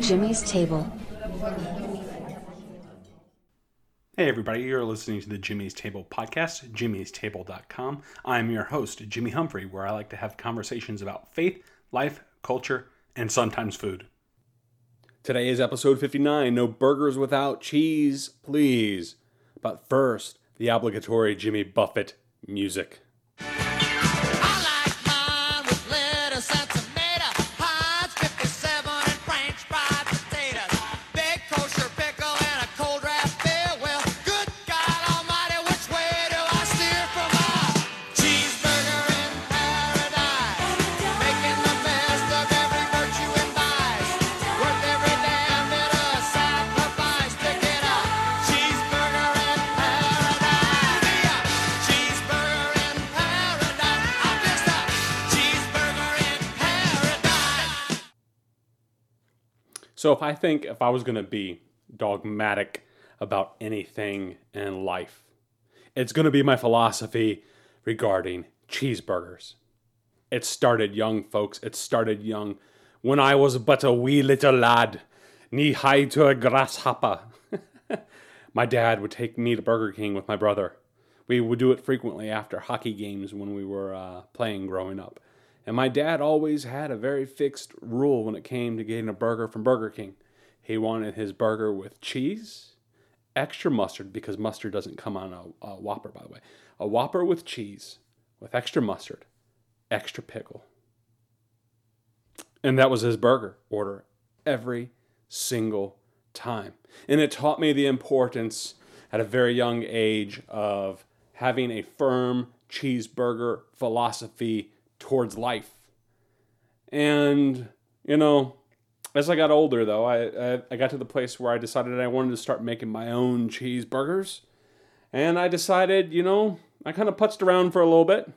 Jimmy's Table. Hey, everybody, you're listening to the Jimmy's Table podcast, jimmy'stable.com. I'm your host, Jimmy Humphrey, where I like to have conversations about faith, life, culture, and sometimes food. Today is episode 59 No burgers without cheese, please. But first, the obligatory Jimmy Buffett music. So, if I think if I was going to be dogmatic about anything in life, it's going to be my philosophy regarding cheeseburgers. It started young, folks. It started young. When I was but a wee little lad, knee high to a grasshopper. my dad would take me to Burger King with my brother. We would do it frequently after hockey games when we were uh, playing growing up. And my dad always had a very fixed rule when it came to getting a burger from Burger King. He wanted his burger with cheese, extra mustard, because mustard doesn't come on a, a Whopper, by the way. A Whopper with cheese, with extra mustard, extra pickle. And that was his burger order every single time. And it taught me the importance at a very young age of having a firm cheeseburger philosophy towards life. And, you know, as I got older, though, I, I, I got to the place where I decided I wanted to start making my own cheeseburgers. And I decided, you know, I kind of putzed around for a little bit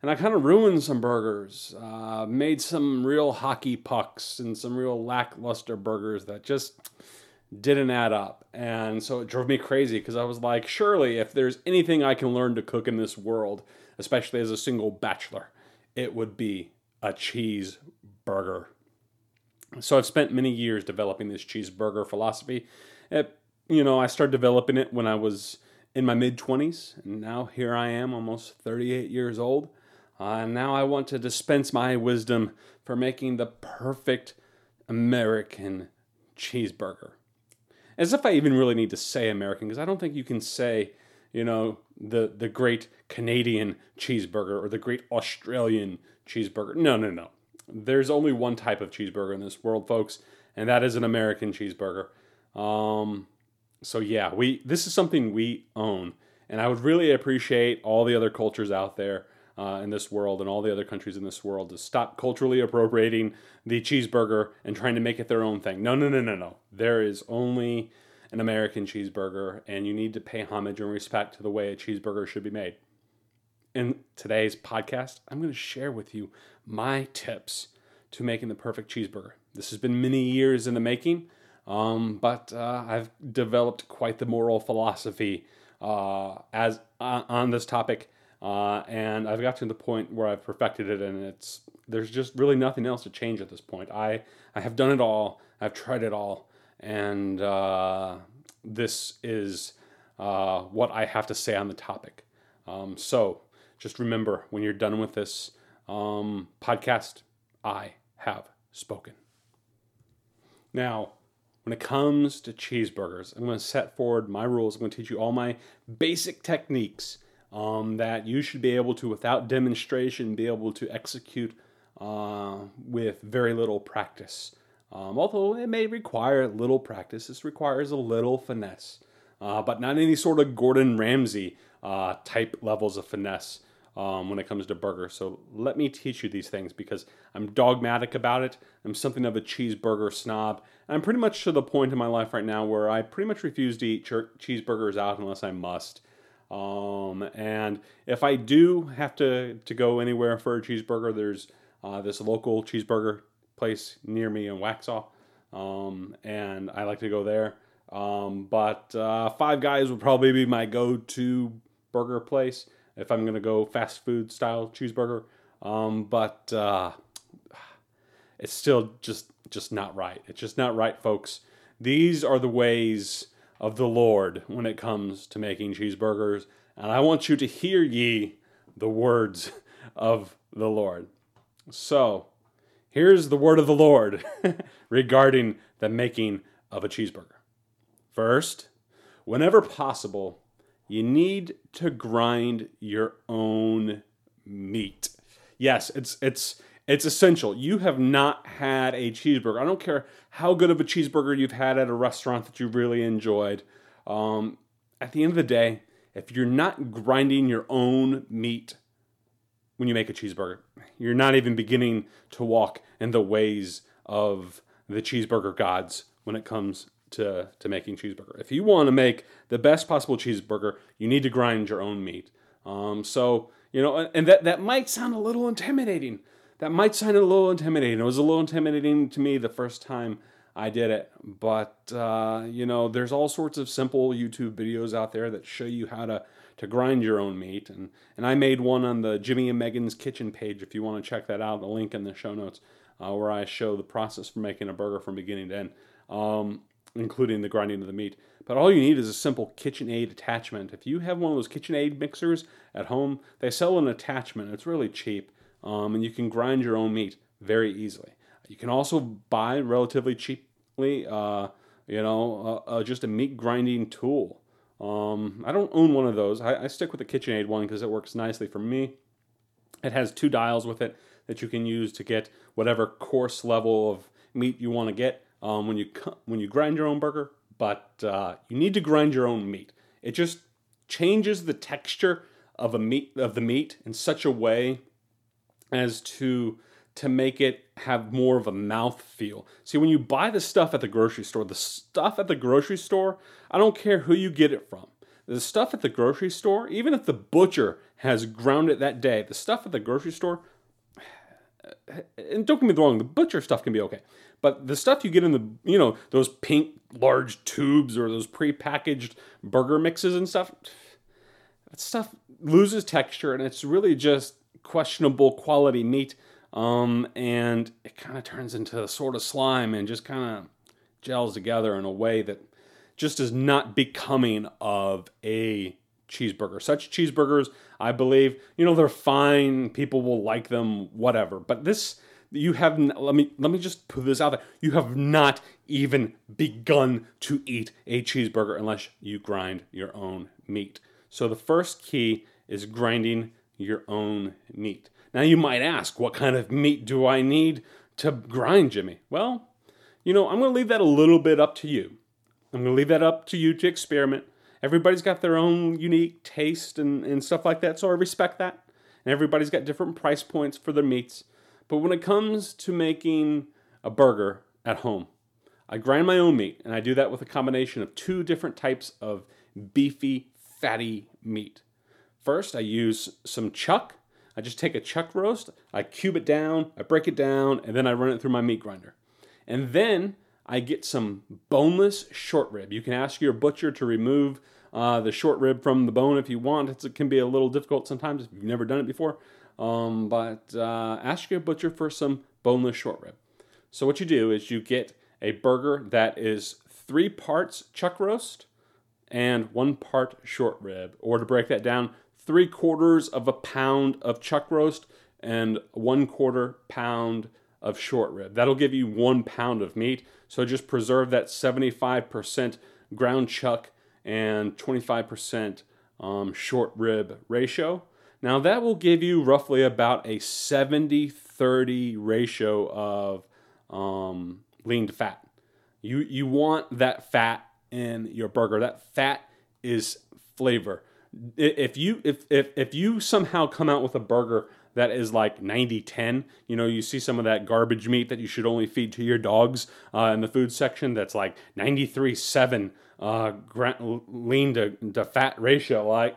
and I kind of ruined some burgers. Uh, made some real hockey pucks and some real lackluster burgers that just didn't add up. And so it drove me crazy because I was like, surely if there's anything I can learn to cook in this world, especially as a single bachelor, it would be a cheeseburger. So I've spent many years developing this cheeseburger philosophy. It, you know, I started developing it when I was in my mid 20s, and now here I am, almost 38 years old. Uh, and now I want to dispense my wisdom for making the perfect American cheeseburger. As if I even really need to say American, because I don't think you can say, you know, the, the great Canadian cheeseburger or the great Australian cheeseburger. No, no, no. There's only one type of cheeseburger in this world, folks, and that is an American cheeseburger. Um, so yeah, we this is something we own, and I would really appreciate all the other cultures out there uh, in this world and all the other countries in this world to stop culturally appropriating the cheeseburger and trying to make it their own thing. No, no, no, no, no. There is only an American cheeseburger, and you need to pay homage and respect to the way a cheeseburger should be made. In today's podcast, I'm going to share with you my tips to making the perfect cheeseburger. This has been many years in the making, um, but uh, I've developed quite the moral philosophy uh, as uh, on this topic, uh, and I've got to the point where I've perfected it, and it's there's just really nothing else to change at this point. I I have done it all. I've tried it all, and uh, this is uh, what I have to say on the topic. Um, so just remember when you're done with this um, podcast, I have spoken. Now, when it comes to cheeseburgers, I'm going to set forward my rules. I'm going to teach you all my basic techniques um, that you should be able to, without demonstration, be able to execute uh, with very little practice. Um, although it may require a little practice, this requires a little finesse, uh, but not any sort of Gordon Ramsay uh, type levels of finesse um, when it comes to burgers. So let me teach you these things because I'm dogmatic about it. I'm something of a cheeseburger snob. I'm pretty much to the point in my life right now where I pretty much refuse to eat cheeseburgers out unless I must. Um, and if I do have to, to go anywhere for a cheeseburger, there's uh, this local cheeseburger place near me in Waxhaw. Um, and I like to go there. Um, but uh, Five Guys would probably be my go to burger place if I'm to go fast food style cheeseburger. Um, but uh, it's still just just not right. It's just not right, folks. These are the ways of the Lord when it comes to making cheeseburgers, and I want you to hear ye the words of the Lord. So, here's the word of the Lord regarding the making of a cheeseburger. First, whenever possible, you need to grind your own meat. Yes, it's it's it's essential. You have not had a cheeseburger. I don't care how good of a cheeseburger you've had at a restaurant that you really enjoyed. Um, at the end of the day, if you're not grinding your own meat when you make a cheeseburger, you're not even beginning to walk in the ways of the cheeseburger gods when it comes to, to making cheeseburger. If you want to make the best possible cheeseburger, you need to grind your own meat. Um, so, you know, and that, that might sound a little intimidating. That might sound a little intimidating. It was a little intimidating to me the first time I did it. But, uh, you know, there's all sorts of simple YouTube videos out there that show you how to, to grind your own meat. And, and I made one on the Jimmy and Megan's Kitchen page if you want to check that out, the link in the show notes, uh, where I show the process for making a burger from beginning to end. Um, including the grinding of the meat. But all you need is a simple KitchenAid attachment. If you have one of those KitchenAid mixers at home, they sell an attachment. It's really cheap, um, and you can grind your own meat very easily. You can also buy relatively cheaply, uh, you know, uh, uh, just a meat grinding tool. Um, I don't own one of those. I, I stick with the KitchenAid one because it works nicely for me. It has two dials with it that you can use to get whatever coarse level of meat you want to get um, when you when you grind your own burger, but uh, you need to grind your own meat. It just changes the texture of a meat of the meat in such a way as to to make it have more of a mouth feel. See, when you buy the stuff at the grocery store, the stuff at the grocery store, I don't care who you get it from. The stuff at the grocery store, even if the butcher has ground it that day, the stuff at the grocery store, and don't get me wrong, the butcher stuff can be okay. But the stuff you get in the, you know, those pink large tubes or those pre-packaged burger mixes and stuff, that stuff loses texture and it's really just questionable quality meat. Um, and it kind of turns into a sort of slime and just kind of gels together in a way that just is not becoming of a cheeseburger. Such cheeseburgers, I believe, you know, they're fine. People will like them, whatever. But this you have let me let me just put this out there you have not even begun to eat a cheeseburger unless you grind your own meat so the first key is grinding your own meat now you might ask what kind of meat do i need to grind jimmy well you know i'm going to leave that a little bit up to you i'm going to leave that up to you to experiment everybody's got their own unique taste and, and stuff like that so i respect that and everybody's got different price points for their meats but when it comes to making a burger at home, I grind my own meat, and I do that with a combination of two different types of beefy, fatty meat. First, I use some chuck. I just take a chuck roast, I cube it down, I break it down, and then I run it through my meat grinder. And then I get some boneless short rib. You can ask your butcher to remove uh, the short rib from the bone if you want. It's, it can be a little difficult sometimes if you've never done it before. Um, but uh, ask your butcher for some boneless short rib. So what you do is you get a burger that is three parts chuck roast and one part short rib. Or to break that down, three quarters of a pound of chuck roast and one quarter pound of short rib. That'll give you one pound of meat. So just preserve that 75% ground chuck and 25% um, short rib ratio. Now, that will give you roughly about a 70 30 ratio of um, lean to fat. You, you want that fat in your burger. That fat is flavor. If you if, if if you somehow come out with a burger that is like 90 10, you know, you see some of that garbage meat that you should only feed to your dogs uh, in the food section that's like 93 7 uh, lean to, to fat ratio. Like,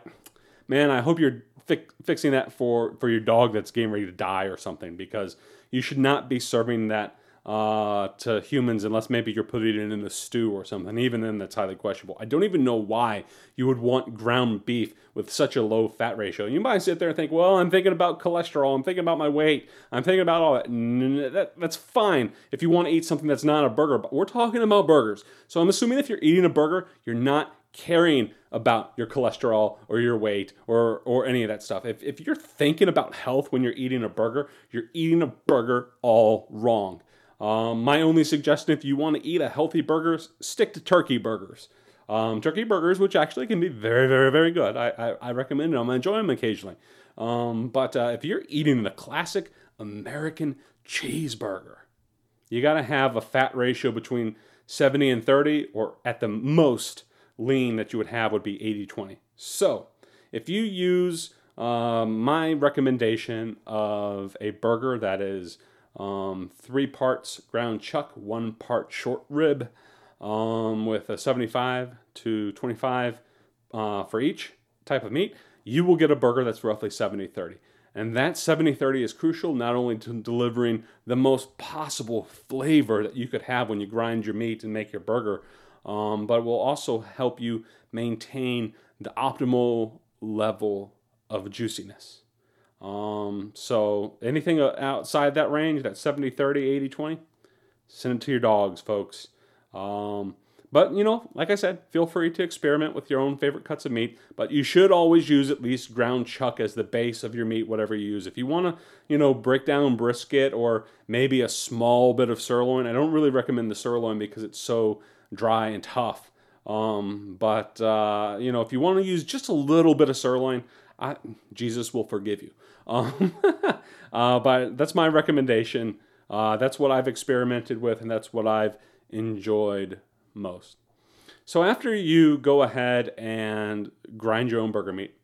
man, I hope you're fi- fixing that for for your dog that's getting ready to die or something because you should not be serving that uh, to humans unless maybe you're putting it in a stew or something. Even then, that's highly questionable. I don't even know why you would want ground beef with such a low fat ratio. You might sit there and think, well, I'm thinking about cholesterol, I'm thinking about my weight, I'm thinking about all that. That that's fine if you want to eat something that's not a burger, but we're talking about burgers. So I'm assuming if you're eating a burger, you're not caring about your cholesterol or your weight or or any of that stuff. If, if you're thinking about health when you're eating a burger, you're eating a burger all wrong. Um, my only suggestion if you want to eat a healthy burger, stick to turkey burgers. Um, turkey burgers, which actually can be very, very, very good. I, I, I recommend them. I enjoy them occasionally. Um, but uh, if you're eating the classic American cheeseburger, you got to have a fat ratio between 70 and 30, or at the most, lean that you would have would be 80 20. So if you use um, my recommendation of a burger that is um, three parts ground chuck, one part short rib, um, with a 75 to 25 uh, for each type of meat, you will get a burger that's roughly 70 30. And that 70 30 is crucial not only to delivering the most possible flavor that you could have when you grind your meat and make your burger, um, but will also help you maintain the optimal level of juiciness. Um, so anything outside that range, that 70, 30, 80, 20, send it to your dogs, folks. Um, but, you know, like I said, feel free to experiment with your own favorite cuts of meat, but you should always use at least ground chuck as the base of your meat, whatever you use. If you want to, you know, break down brisket or maybe a small bit of sirloin, I don't really recommend the sirloin because it's so dry and tough. Um, but, uh, you know, if you want to use just a little bit of sirloin, I, Jesus will forgive you. Um, uh, but that's my recommendation. Uh, that's what I've experimented with, and that's what I've enjoyed most. So after you go ahead and grind your own burger meat,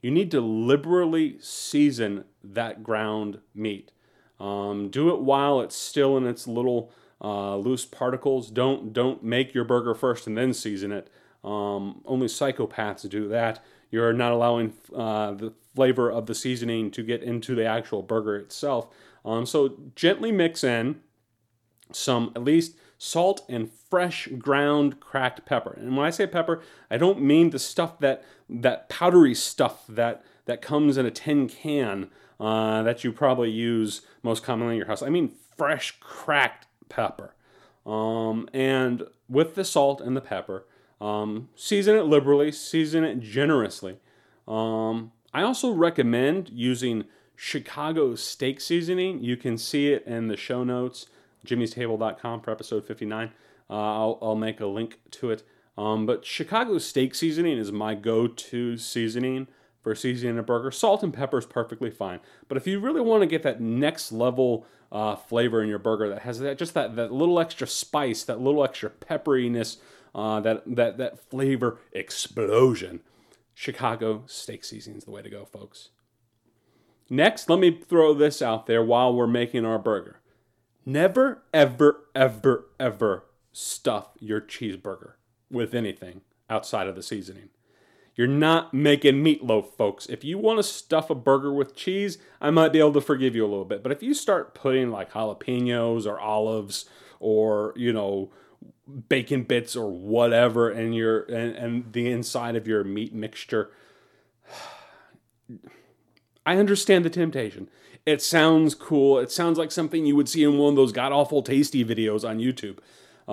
you need to liberally season that ground meat. Um, do it while it's still in its little uh, loose particles. Don't don't make your burger first and then season it. Um, only psychopaths do that. You're not allowing uh, the flavor of the seasoning to get into the actual burger itself. Um, so gently mix in some at least salt and fresh ground cracked pepper. And when I say pepper, I don't mean the stuff that that powdery stuff that that comes in a tin can uh, that you probably use most commonly in your house. I mean fresh cracked pepper. Um, and with the salt and the pepper, um, season it liberally, season it generously. Um, I also recommend using Chicago steak seasoning. You can see it in the show notes, jimmystable.com for episode 59. Uh, I'll, I'll, make a link to it. Um, but Chicago steak seasoning is my go to seasoning for seasoning a burger. Salt and pepper is perfectly fine. But if you really want to get that next level uh, flavor in your burger that has that just that, that little extra spice, that little extra pepperiness, uh, that, that, that flavor explosion, Chicago steak seasoning is the way to go, folks. Next, let me throw this out there while we're making our burger. Never, ever, ever, ever stuff your cheeseburger with anything outside of the seasoning. You're not making meatloaf, folks. If you want to stuff a burger with cheese, I might be able to forgive you a little bit. But if you start putting like jalapenos or olives or, you know, bacon bits or whatever and your and, and the inside of your meat mixture I understand the temptation. It sounds cool. It sounds like something you would see in one of those god awful tasty videos on YouTube.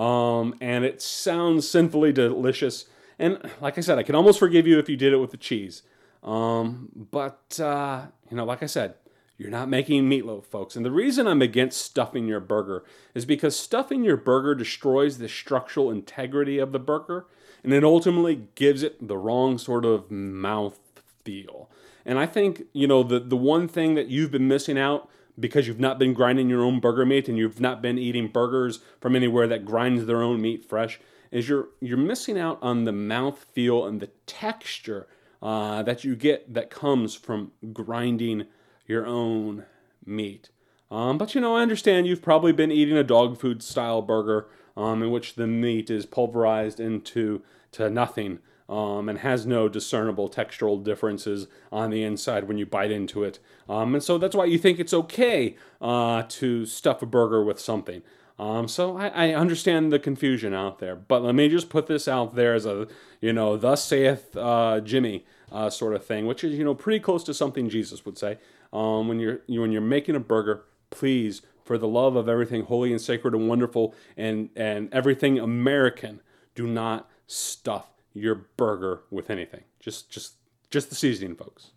Um, and it sounds sinfully delicious. And like I said, I can almost forgive you if you did it with the cheese. Um, but, uh, you know, like I said, you're not making meatloaf, folks. And the reason I'm against stuffing your burger is because stuffing your burger destroys the structural integrity of the burger and it ultimately gives it the wrong sort of mouth feel. And I think, you know, the, the one thing that you've been missing out because you've not been grinding your own burger meat and you've not been eating burgers from anywhere that grinds their own meat fresh is you're you're missing out on the mouth feel and the texture uh, that you get that comes from grinding your own meat. Um, but you know, I understand you've probably been eating a dog food style burger um, in which the meat is pulverized into to nothing um, and has no discernible textural differences on the inside when you bite into it. Um, and so that's why you think it's okay uh, to stuff a burger with something. Um, so I, I, understand the confusion out there, but let me just put this out there as a, you know, thus saith uh, Jimmy uh, sort of thing, which is you know pretty close to something Jesus would say. Um, when you're you, when you're making a burger, please, for the love of everything holy and sacred and wonderful and and everything American, do not stuff your burger with anything. Just just just the seasoning, folks.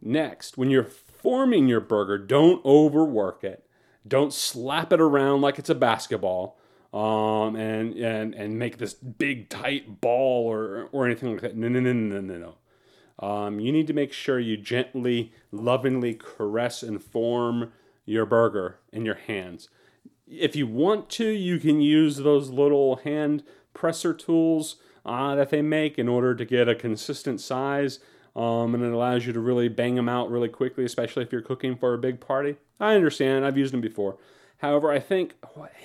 Next, when you're forming your burger, don't overwork it. Don't slap it around like it's a basketball. Um, and, and and make this big tight ball or or anything like that. No, no, no, no, no, no. Um, you need to make sure you gently, lovingly caress and form your burger in your hands. If you want to, you can use those little hand presser tools uh, that they make in order to get a consistent size. Um, and it allows you to really bang them out really quickly, especially if you're cooking for a big party. I understand, I've used them before. However, I think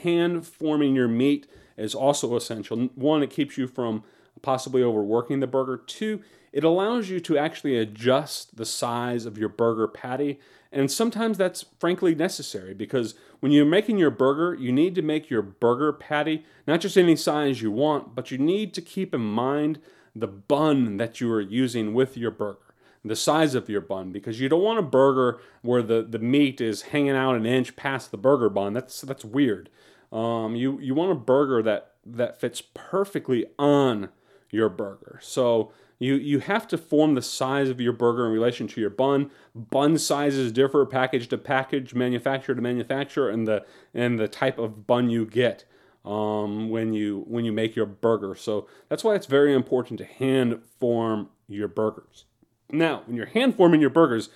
hand forming your meat is also essential. One, it keeps you from possibly overworking the burger. Two, it allows you to actually adjust the size of your burger patty. And sometimes that's frankly necessary because when you're making your burger, you need to make your burger patty not just any size you want, but you need to keep in mind the bun that you are using with your burger, the size of your bun, because you don't want a burger where the, the meat is hanging out an inch past the burger bun. That's that's weird. Um, you you want a burger that that fits perfectly on your burger. So you you have to form the size of your burger in relation to your bun. Bun sizes differ package to package, manufacturer to manufacturer, and the and the type of bun you get um, when you when you make your burger. So that's why it's very important to hand form your burgers. Now, when you're hand forming your burgers,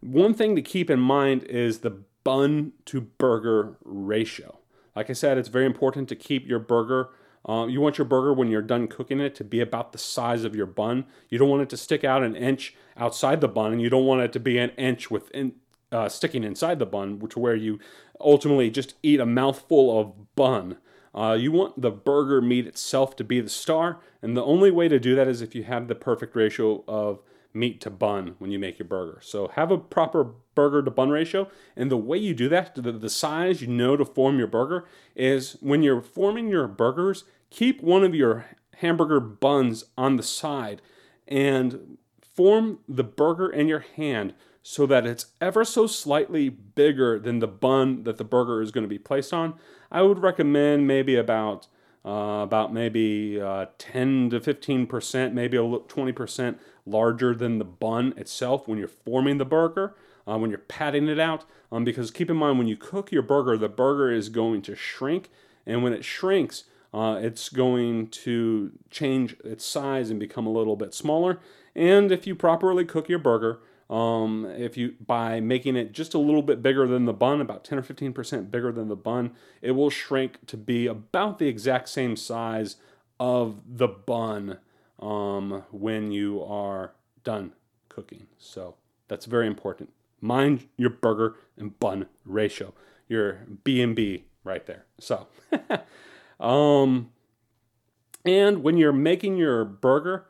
one thing to keep in mind is the bun to burger ratio. Like I said, it's very important to keep your burger. Uh, you want your burger when you're done cooking it to be about the size of your bun. You don't want it to stick out an inch outside the bun, and you don't want it to be an inch within uh, sticking inside the bun, which where you ultimately just eat a mouthful of bun. Uh, you want the burger meat itself to be the star, and the only way to do that is if you have the perfect ratio of meat to bun when you make your burger. So have a proper burger to bun ratio, and the way you do that, the, the size you know to form your burger, is when you're forming your burgers, keep one of your hamburger buns on the side and form the burger in your hand so that it's ever so slightly bigger than the bun that the burger is going to be placed on. I would recommend maybe about uh, about maybe uh, 10 to 15 percent, maybe a 20 percent larger than the bun itself when you're forming the burger, uh, when you're patting it out. Um, because keep in mind, when you cook your burger, the burger is going to shrink, and when it shrinks, uh, it's going to change its size and become a little bit smaller. And if you properly cook your burger, um, if you by making it just a little bit bigger than the bun, about 10 or 15 percent bigger than the bun, it will shrink to be about the exact same size of the bun um, when you are done cooking. So that's very important. Mind your burger and bun ratio. Your B and B right there. So, um, and when you're making your burger,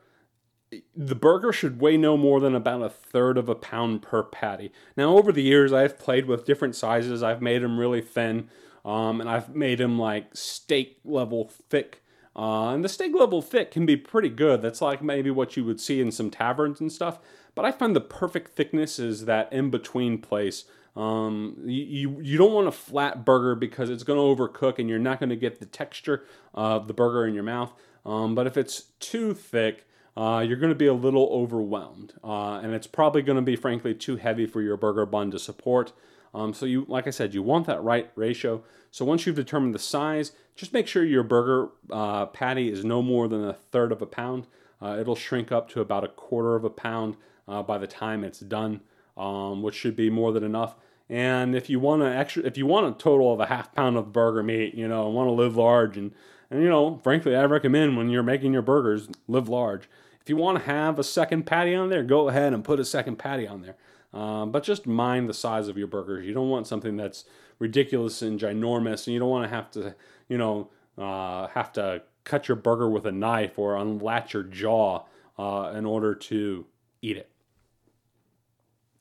the burger should weigh no more than about a third of a pound per patty. Now, over the years, I've played with different sizes. I've made them really thin, um, and I've made them like steak level thick. Uh, and the steak level thick can be pretty good. That's like maybe what you would see in some taverns and stuff. But I find the perfect thickness is that in between place. Um, you, you, don't want a flat burger because it's going to overcook and you're not going to get the texture of the burger in your mouth. Um, but if it's too thick, uh, you're going to be a little overwhelmed. Uh, and it's probably going to be, frankly, too heavy for your burger bun to support. Um, so you, like I said, you want that right ratio. So once you've determined the size, just make sure your burger uh, patty is no more than a third of a pound. Uh, it'll shrink up to about a quarter of a pound uh, by the time it's done, um, which should be more than enough. And if you want to extra, if you want a total of a half pound of burger meat, you know, want to live large and and you know, frankly, I recommend when you're making your burgers, live large. If you want to have a second patty on there, go ahead and put a second patty on there. Um, but just mind the size of your burgers. You don't want something that's ridiculous and ginormous, and you don't want to have to, you know, uh, have to cut your burger with a knife or unlatch your jaw uh, in order to eat it.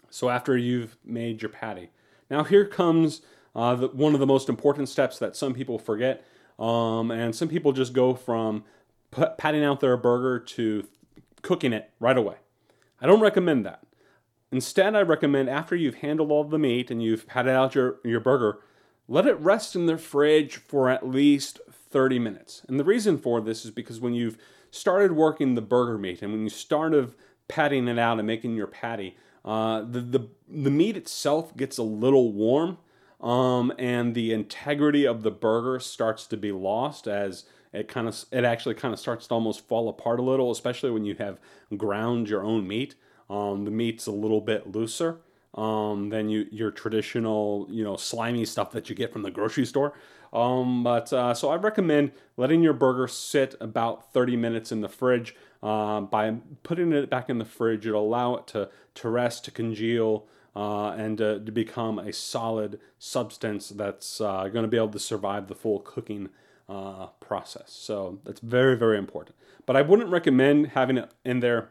So after you've made your patty, now here comes uh, the, one of the most important steps that some people forget, um, and some people just go from put, patting out their burger to cooking it right away. I don't recommend that. Instead, I recommend after you've handled all the meat and you've patted out your, your burger, let it rest in the fridge for at least 30 minutes. And the reason for this is because when you've started working the burger meat and when you started patting it out and making your patty, uh, the, the, the meat itself gets a little warm um, and the integrity of the burger starts to be lost as it kind of it actually kind of starts to almost fall apart a little, especially when you have ground your own meat. Um, the meat's a little bit looser um, than you your traditional you know slimy stuff that you get from the grocery store. Um, but uh, so I recommend letting your burger sit about 30 minutes in the fridge. Uh, by putting it back in the fridge, it'll allow it to to rest, to congeal, uh, and to, to become a solid substance that's uh, going to be able to survive the full cooking uh, process. So that's very very important. But I wouldn't recommend having it in there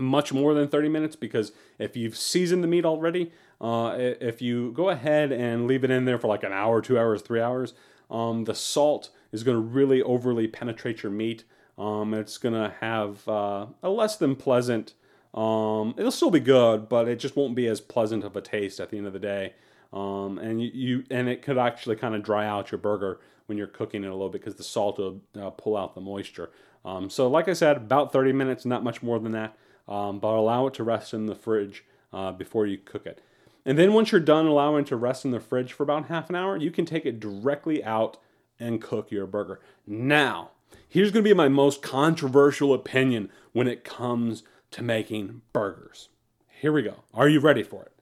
much more than 30 minutes because if you've seasoned the meat already, uh, if you go ahead and leave it in there for like an hour, two hours, three hours, um, the salt is going to really overly penetrate your meat. Um, it's going to have uh, a less than pleasant. Um, it'll still be good, but it just won't be as pleasant of a taste at the end of the day. Um, and you, you, and it could actually kind of dry out your burger when you're cooking it a little bit because the salt will uh, pull out the moisture. Um, so, like I said, about 30 minutes, not much more than that um, but allow it to rest in the fridge uh, before you cook it. And then once you're done allowing it to rest in the fridge for about half an hour, you can take it directly out and cook your burger. Now, here's going to be my most controversial opinion when it comes to making burgers. Here we go. Are you ready for it?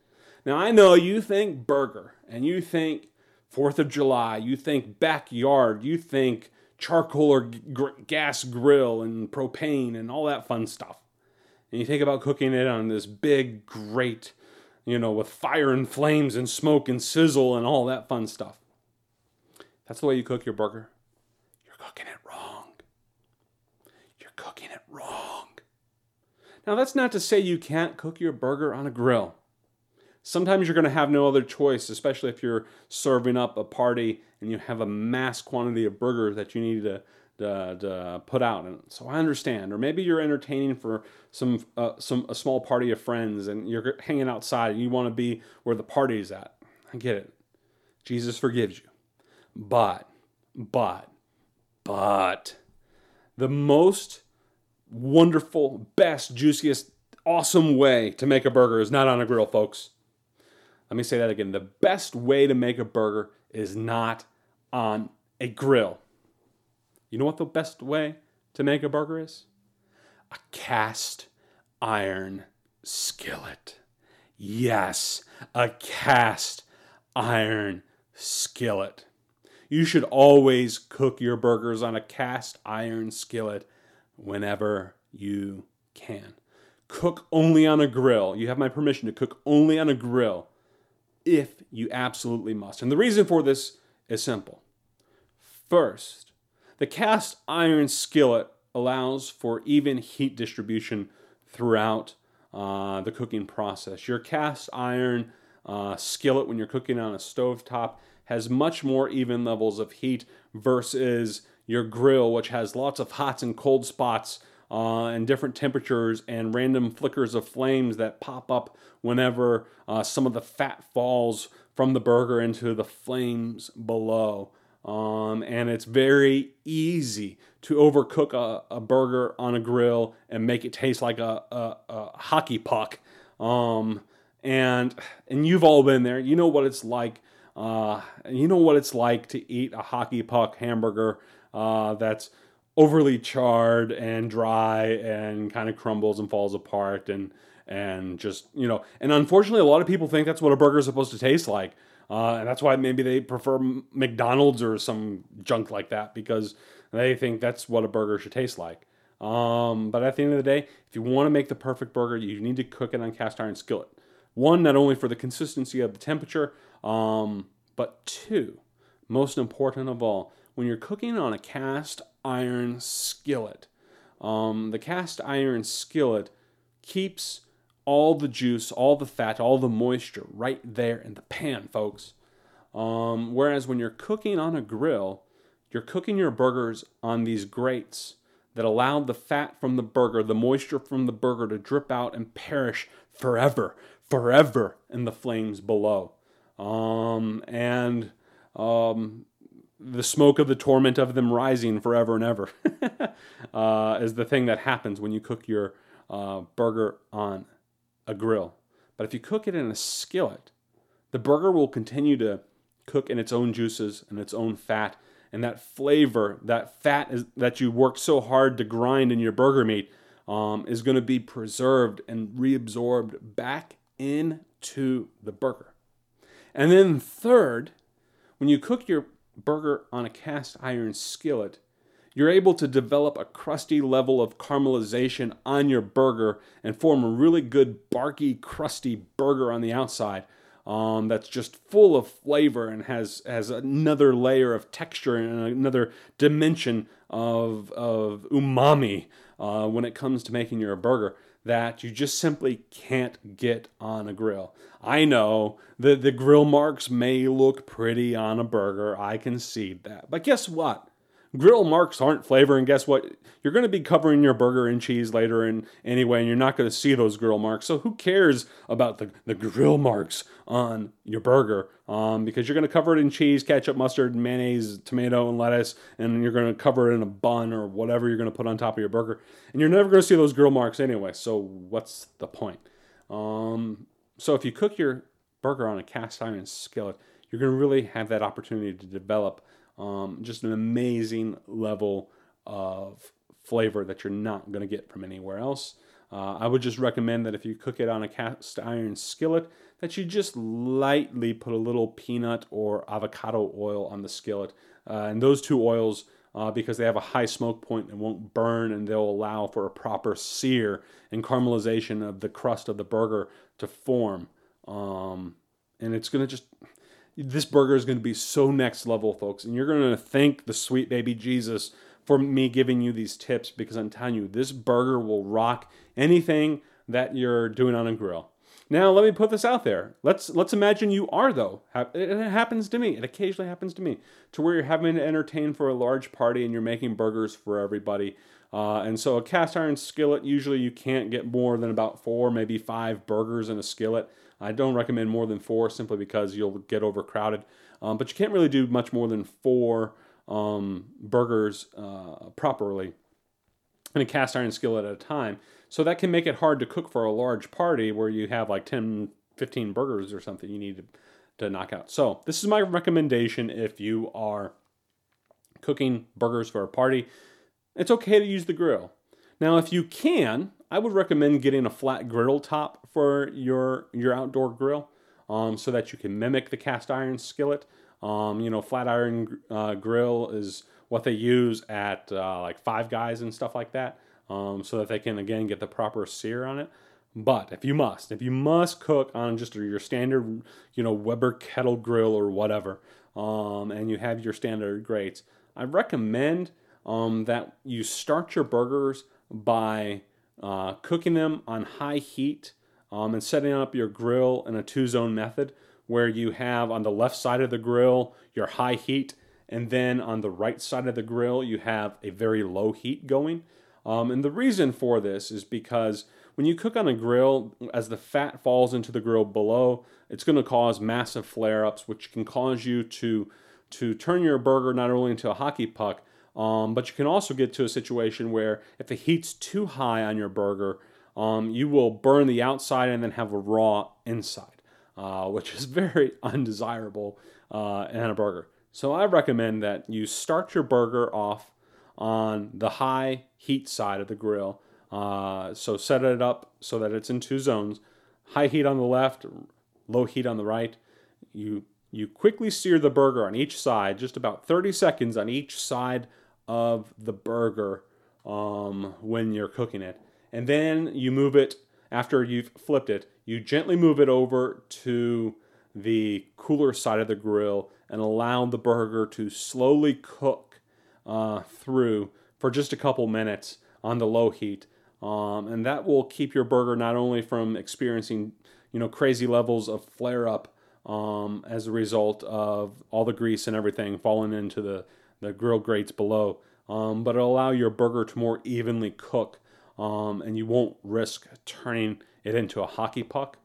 Now, I know you think burger and you think 4th of July, you think backyard, you think charcoal or g- gas grill and propane and all that fun stuff and you think about cooking it on this big grate, you know, with fire and flames and smoke and sizzle and all that fun stuff. That's the way you cook your burger. You're cooking it wrong. You're cooking it wrong. Now, that's not to say you can't cook your burger on a grill. Sometimes you're going to have no other choice, especially if you're serving up a party and you have a mass quantity of burgers that you need to to, to put out. And so I understand. Or maybe you're entertaining for some uh, some a small party of friends, and you're hanging outside, and you want to be where the party's at. I get it. Jesus forgives you, but but but the most wonderful, best, juiciest, awesome way to make a burger is not on a grill, folks. Let me say that again. The best way to make a burger is not on a grill. You know what the best way to make a burger is? A cast iron skillet. Yes, a cast iron skillet. You should always cook your burgers on a cast iron skillet whenever you can. Cook only on a grill. You have my permission to cook only on a grill if you absolutely must. And the reason for this is simple. First, the cast iron skillet allows for even heat distribution throughout uh, the cooking process. Your cast iron uh, skillet, when you're cooking on a stove top, has much more even levels of heat versus your grill, which has lots of hot and cold spots uh, and different temperatures and random flickers of flames that pop up whenever uh, some of the fat falls from the burger into the flames below. Um, and it's very easy to overcook a, a, burger on a grill and make it taste like a, a, a hockey puck. Um, and and you've all been there. You know what it's like. Uh, you know what it's like to eat a hockey puck hamburger uh, that's overly charred and dry and kind of crumbles and falls apart and and just you know. And unfortunately, a lot of people think that's what a burger is supposed to taste like. Uh, and that's why maybe they prefer McDonald's or some junk like that because they think that's what a burger should taste like. Um, but at the end of the day, if you want to make the perfect burger, you need to cook it on cast iron skillet. One, not only for the consistency of the temperature, um, but two, most important of all, when you're cooking on a cast iron skillet, um, the cast iron skillet keeps all the juice, all the fat, all the moisture right there in the pan, folks. Um, whereas when you're cooking on a grill, you're cooking your burgers on these grates that allow the fat from the burger, the moisture from the burger to drip out and perish forever, forever in the flames below. Um, and um, the smoke of the torment of them rising forever and ever uh, is the thing that happens when you cook your uh, burger on a grill. But if you cook it in a skillet, the burger will continue to cook in its own juices and its own fat and that flavor, that fat is, that you worked so hard to grind in your burger meat, um, is going to be preserved and reabsorbed back into the burger. And then, third, when you cook your burger on a cast iron skillet, you're able to develop a crusty level of caramelization on your burger and form a really good, barky, crusty burger on the outside um, that's just full of flavor and has has another layer of texture and another dimension of of umami uh, when it comes to making your burger that you just simply can't get on a grill. I know that the grill marks may look pretty on a burger. I concede that. But guess what? Grill marks aren't flavor and guess what? You're going to be covering your burger in cheese later and anyway and you're not going to see those grill marks. So who cares about the, the grill marks on your burger? Um, because you're going to cover it in cheese ketchup mustard mayonnaise tomato and lettuce and you're going to cover it in a bun or whatever you're going to put on top of your burger. And you're never going to see those grill marks anyway so what's the point? Um, so if you cook your burger on a cast iron skillet you're going to really have that opportunity to develop um, just an amazing level of flavor that you're not going to get from anywhere else. Uh, I would just recommend that if you cook it on a cast iron skillet, that you just lightly put a little peanut or avocado oil on the skillet. Uh, and those two oils, uh, because they have a high smoke point and won't burn, and they'll allow for a proper sear and caramelization of the crust of the burger to form. Um, and it's going to just this burger is going to be so next level, folks. And you're going to thank the sweet baby Jesus for me giving you these tips because I'm telling you, this burger will rock anything that you're doing on a grill. Now, let me put this out there. Let's let's imagine you are though. It happens to me. It occasionally happens to me, to where you're having to entertain for a large party and you're making burgers for everybody. Uh, and so a cast iron skillet, usually you can't get more than about four, maybe five burgers in a skillet. I don't recommend more than four simply because you'll get overcrowded. Um, but you can't really do much more than four um, burgers uh, properly in a cast iron skillet at a time. So that can make it hard to cook for a large party where you have like 10, 15 burgers or something you need to, to knock out. So this is my recommendation if you are cooking burgers for a party. It's okay to use the grill. Now, if you can, I would recommend getting a flat griddle top for your your outdoor grill, um, so that you can mimic the cast iron skillet. Um, you know, flat iron uh, grill is what they use at uh, like Five Guys and stuff like that, um, so that they can again get the proper sear on it. But if you must, if you must cook on just your standard, you know, Weber kettle grill or whatever, um, and you have your standard grates, I recommend um, that you start your burgers by uh, cooking them on high heat um, and setting up your grill in a two zone method where you have on the left side of the grill your high heat and then on the right side of the grill you have a very low heat going. Um, and the reason for this is because when you cook on a grill, as the fat falls into the grill below, it's going to cause massive flare ups, which can cause you to to turn your burger not only into a hockey puck, um, but you can also get to a situation where if the heat's too high on your burger, um, you will burn the outside and then have a raw inside, uh, which is very undesirable uh, in a burger. So I recommend that you start your burger off on the high heat side of the grill. Uh, so set it up so that it's in two zones high heat on the left, low heat on the right. You you quickly sear the burger on each side, just about 30 seconds on each side of the burger um, when you're cooking it. And then you move it after you've flipped it, you gently move it over to the cooler side of the grill and allow the burger to slowly cook uh, through for just a couple minutes on the low heat. Um, and that will keep your burger not only from experiencing you know crazy levels of flare up um, as a result of all the grease and everything falling into the, the grill grates below, um, but it'll allow your burger to more evenly cook um, and you won't risk turning it into a hockey puck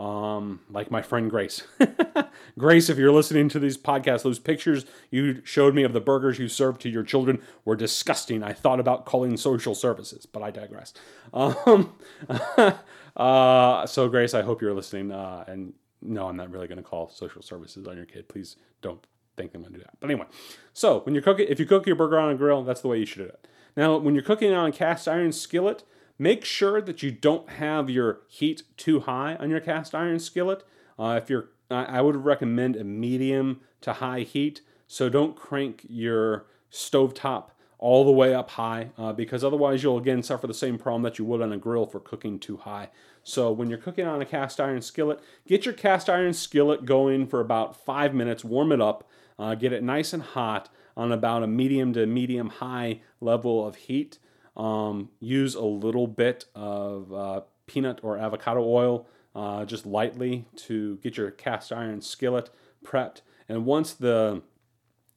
um, like my friend Grace. Grace, if you're listening to these podcasts, those pictures you showed me of the burgers you served to your children were disgusting. I thought about calling social services, but I digress. Um, uh, so, Grace, I hope you're listening. Uh, and no, I'm not really going to call social services on your kid. Please don't think I'm going to do that. But anyway, so when you're cooking, if you cook your burger on a grill, that's the way you should do it. Now, when you're cooking on a cast iron skillet, Make sure that you don't have your heat too high on your cast iron skillet. Uh, if you're, I would recommend a medium to high heat. So don't crank your stovetop all the way up high uh, because otherwise you'll again suffer the same problem that you would on a grill for cooking too high. So when you're cooking on a cast iron skillet, get your cast iron skillet going for about five minutes, warm it up, uh, get it nice and hot on about a medium to medium high level of heat. Um, use a little bit of uh, peanut or avocado oil uh, just lightly to get your cast iron skillet prepped. And once the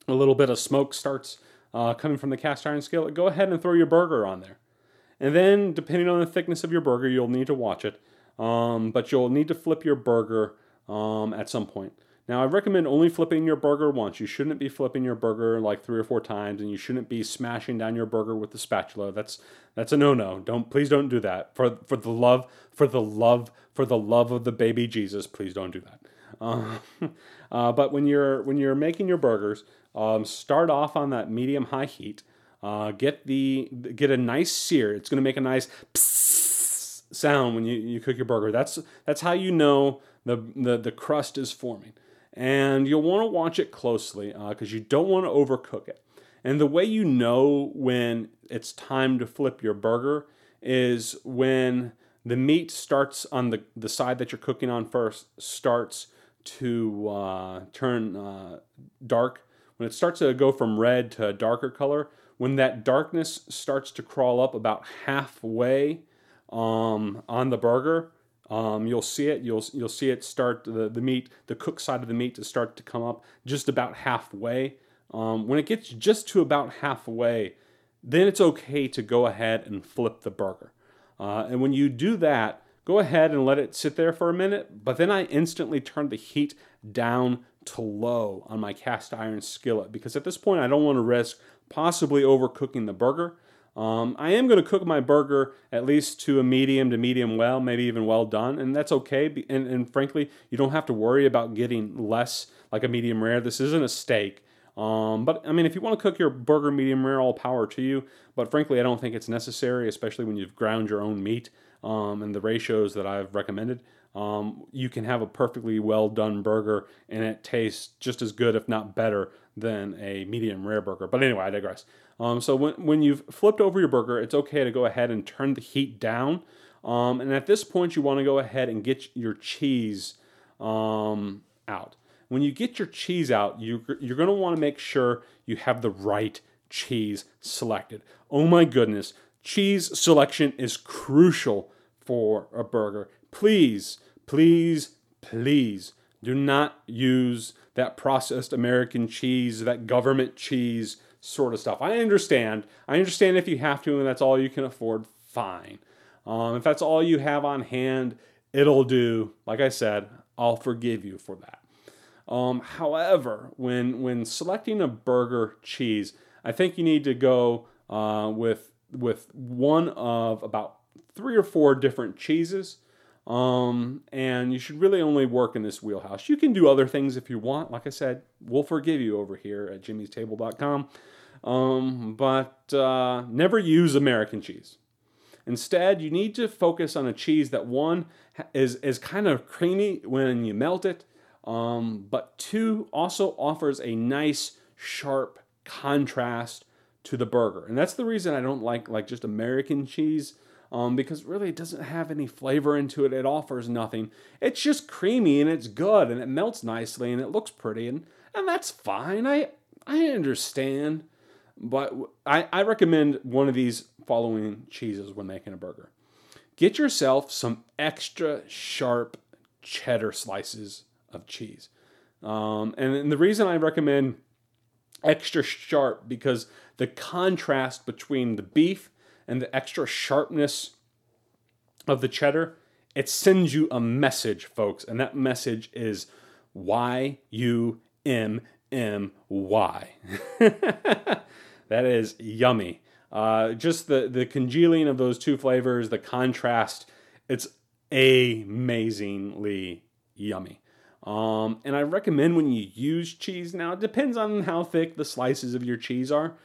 a little bit of smoke starts uh, coming from the cast iron skillet, go ahead and throw your burger on there. And then, depending on the thickness of your burger, you'll need to watch it. Um, but you'll need to flip your burger um, at some point. Now, I recommend only flipping your burger once. You shouldn't be flipping your burger like three or four times, and you shouldn't be smashing down your burger with the spatula. That's that's a no-no. Don't please don't do that. For for the love for the love for the love of the baby Jesus, please don't do that. Uh, uh, but when you're when you're making your burgers, um, start off on that medium high heat. Uh, get the get a nice sear. It's going to make a nice sound when you, you cook your burger. That's that's how you know the the, the crust is forming and you'll want to watch it closely because uh, you don't want to overcook it. And the way you know when it's time to flip your burger is when the meat starts on the, the side that you're cooking on first, starts to uh, turn uh, dark. When it starts to go from red to a darker color, when that darkness starts to crawl up about halfway um, on the burger, um, you'll see it. You'll you'll see it start the the meat, the cooked side of the meat, to start to come up just about halfway. Um, when it gets just to about halfway, then it's okay to go ahead and flip the burger. Uh, and when you do that, go ahead and let it sit there for a minute. But then I instantly turn the heat down to low on my cast iron skillet because at this point I don't want to risk possibly overcooking the burger. Um, I am going to cook my burger at least to a medium to medium well, maybe even well done, and that's okay. And, and frankly, you don't have to worry about getting less like a medium rare. This isn't a steak. Um, but I mean, if you want to cook your burger medium rare, all power to you. But frankly, I don't think it's necessary, especially when you've ground your own meat um, and the ratios that I've recommended. Um, you can have a perfectly well done burger and it tastes just as good, if not better, than a medium rare burger. But anyway, I digress. Um, so when, when you've flipped over your burger, it's okay to go ahead and turn the heat down. Um, and at this point, you want to go ahead and get your cheese um, out. When you get your cheese out, you, you're going to want to make sure you have the right cheese selected. Oh my goodness, cheese selection is crucial for a burger. Please, please, please do not use that processed American cheese, that government cheese sort of stuff. I understand. I understand if you have to and that's all you can afford, fine. Um, if that's all you have on hand, it'll do. Like I said, I'll forgive you for that. Um, however, when when selecting a burger cheese, I think you need to go uh, with with one of about three or four different cheeses. Um, and you should really only work in this wheelhouse. You can do other things if you want. Like I said, we'll forgive you over here at jimmystable.com. Um, but uh, never use American cheese. Instead, you need to focus on a cheese that one is, is kind of creamy when you melt it, um, but two also offers a nice, sharp contrast to the burger. And that's the reason I don't like like just American cheese um, because really it doesn't have any flavor into it. It offers nothing. It's just creamy and it's good and it melts nicely and it looks pretty and and that's fine. I I understand, but I I recommend one of these following cheeses when making a burger. Get yourself some extra sharp cheddar slices of cheese. Um, and, and the reason I recommend extra sharp because the contrast between the beef and the extra sharpness of the cheddar, it sends you a message, folks, and that message is Y U M M Y. That is yummy. Uh, just the the congealing of those two flavors, the contrast, it's amazingly yummy. Um, and I recommend when you use cheese. Now it depends on how thick the slices of your cheese are,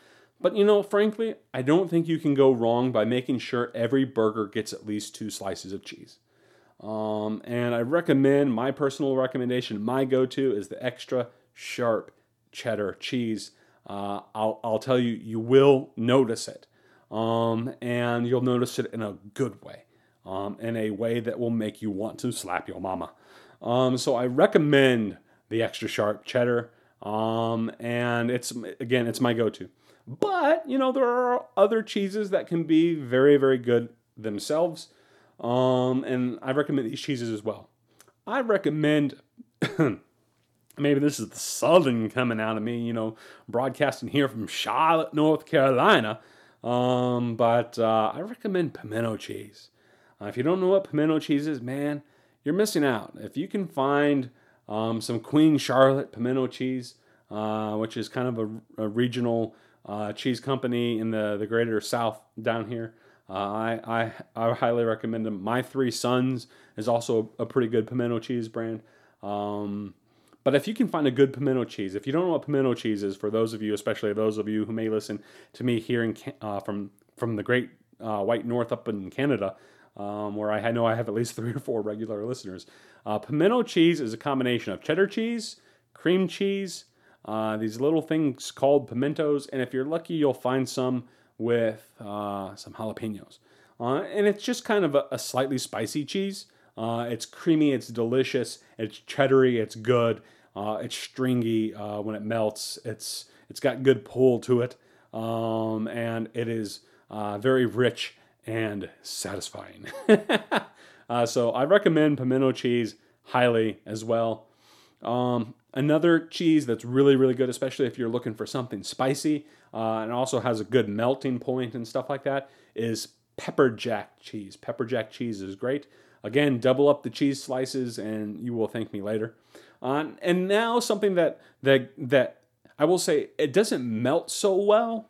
but you know, frankly, I don't think you can go wrong by making sure every burger gets at least two slices of cheese. Um, and I recommend my personal recommendation, my go-to is the extra sharp cheddar cheese. Uh, I'll, I'll tell you, you will notice it. Um, and you'll notice it in a good way, um, in a way that will make you want to slap your mama. Um, so I recommend the extra sharp cheddar. Um, and it's, again, it's my go to. But, you know, there are other cheeses that can be very, very good themselves. Um, and I recommend these cheeses as well. I recommend maybe this is the southern coming out of me, you know, broadcasting here from Charlotte, North Carolina. Um, but uh, I recommend pimento cheese. Uh, if you don't know what pimento cheese is, man, you're missing out. If you can find um, some Queen Charlotte pimento cheese, uh, which is kind of a, a regional uh, cheese company in the, the greater South down here, uh, I, I, I highly recommend them. My Three Sons is also a pretty good pimento cheese brand. Um, but if you can find a good pimento cheese, if you don't know what pimento cheese is, for those of you, especially those of you who may listen to me here in, uh, from from the great uh, white north up in Canada, um, where I know I have at least three or four regular listeners, uh, pimento cheese is a combination of cheddar cheese, cream cheese, uh, these little things called pimentos, and if you're lucky, you'll find some with uh, some jalapenos. Uh, and it's just kind of a, a slightly spicy cheese. Uh, it's creamy, it's delicious, it's cheddary, it's good, uh, it's stringy uh, when it melts. It's it's got good pull to it, um, and it is uh, very rich and satisfying. So I recommend pimento cheese highly as well. Um, another cheese that's really really good, especially if you're looking for something spicy uh, and also has a good melting point and stuff like that, is pepper jack cheese. Pepper jack cheese is great. Again, double up the cheese slices, and you will thank me later. Uh, and now something that that that I will say it doesn't melt so well,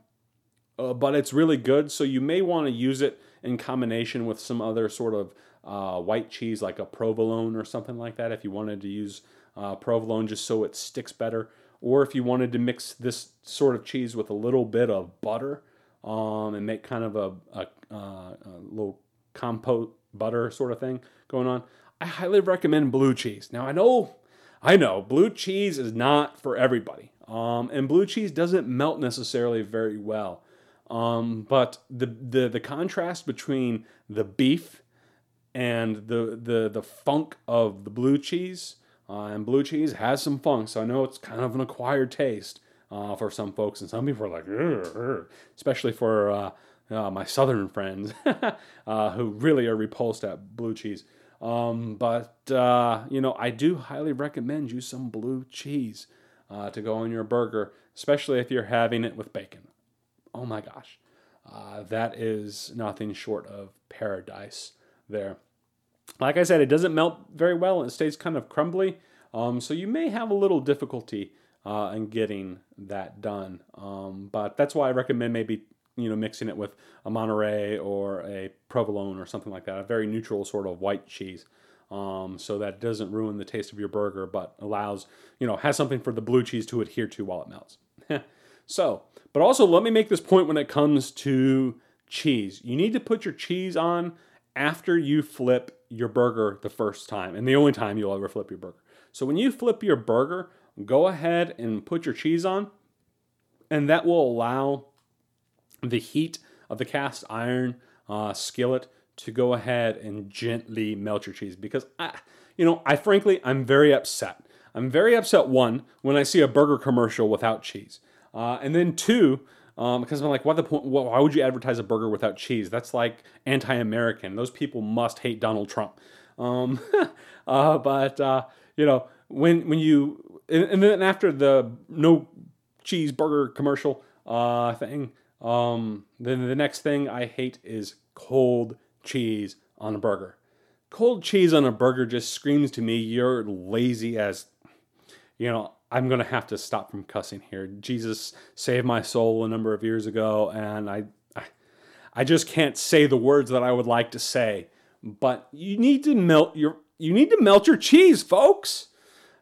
uh, but it's really good. So you may want to use it in combination with some other sort of uh, white cheese, like a provolone or something like that. If you wanted to use uh, provolone just so it sticks better, or if you wanted to mix this sort of cheese with a little bit of butter um, and make kind of a, a, uh, a little compote butter sort of thing going on, I highly recommend blue cheese. Now I know, I know, blue cheese is not for everybody, um, and blue cheese doesn't melt necessarily very well. Um, but the, the the contrast between the beef and the the the funk of the blue cheese, uh, and blue cheese has some funk, so I know it's kind of an acquired taste uh, for some folks, and some people are like, especially for uh, uh, my southern friends uh, who really are repulsed at blue cheese. Um, but uh, you know, I do highly recommend you some blue cheese to go on your burger, especially if you're having it with bacon. Oh my gosh, that is nothing short of paradise there. Like I said, it doesn't melt very well and it stays kind of crumbly. Um, so you may have a little difficulty uh, in getting that done. Um, but that's why I recommend maybe you know mixing it with a Monterey or a provolone or something like that, a very neutral sort of white cheese. Um, so that doesn't ruin the taste of your burger, but allows you know has something for the blue cheese to adhere to while it melts. so, but also let me make this point when it comes to cheese. You need to put your cheese on after you flip your burger the first time, and the only time you'll ever flip your burger. So when you flip your burger, go ahead and put your cheese on, and that will allow the heat of the cast iron uh, skillet to go ahead and gently melt your cheese because I, you know, I frankly, I'm very upset. I'm very upset, one, when I see a burger commercial without cheese. Uh, and then two, um, because I'm like, what the point? Why would you advertise a burger without cheese? That's like anti-American. Those people must hate Donald Trump. Um, uh, but uh, you know, when when you and, and, then after the no cheeseburger commercial uh, thing, um, then the next thing I hate is cold cheese on a burger. Cold cheese on a burger just screams to me you're lazy as you know, I'm going to have to stop from cussing here. Jesus saved my soul a number of years ago, and I, I, I just can't say the words that I would like to say. But you need to melt your you need to melt your cheese, folks.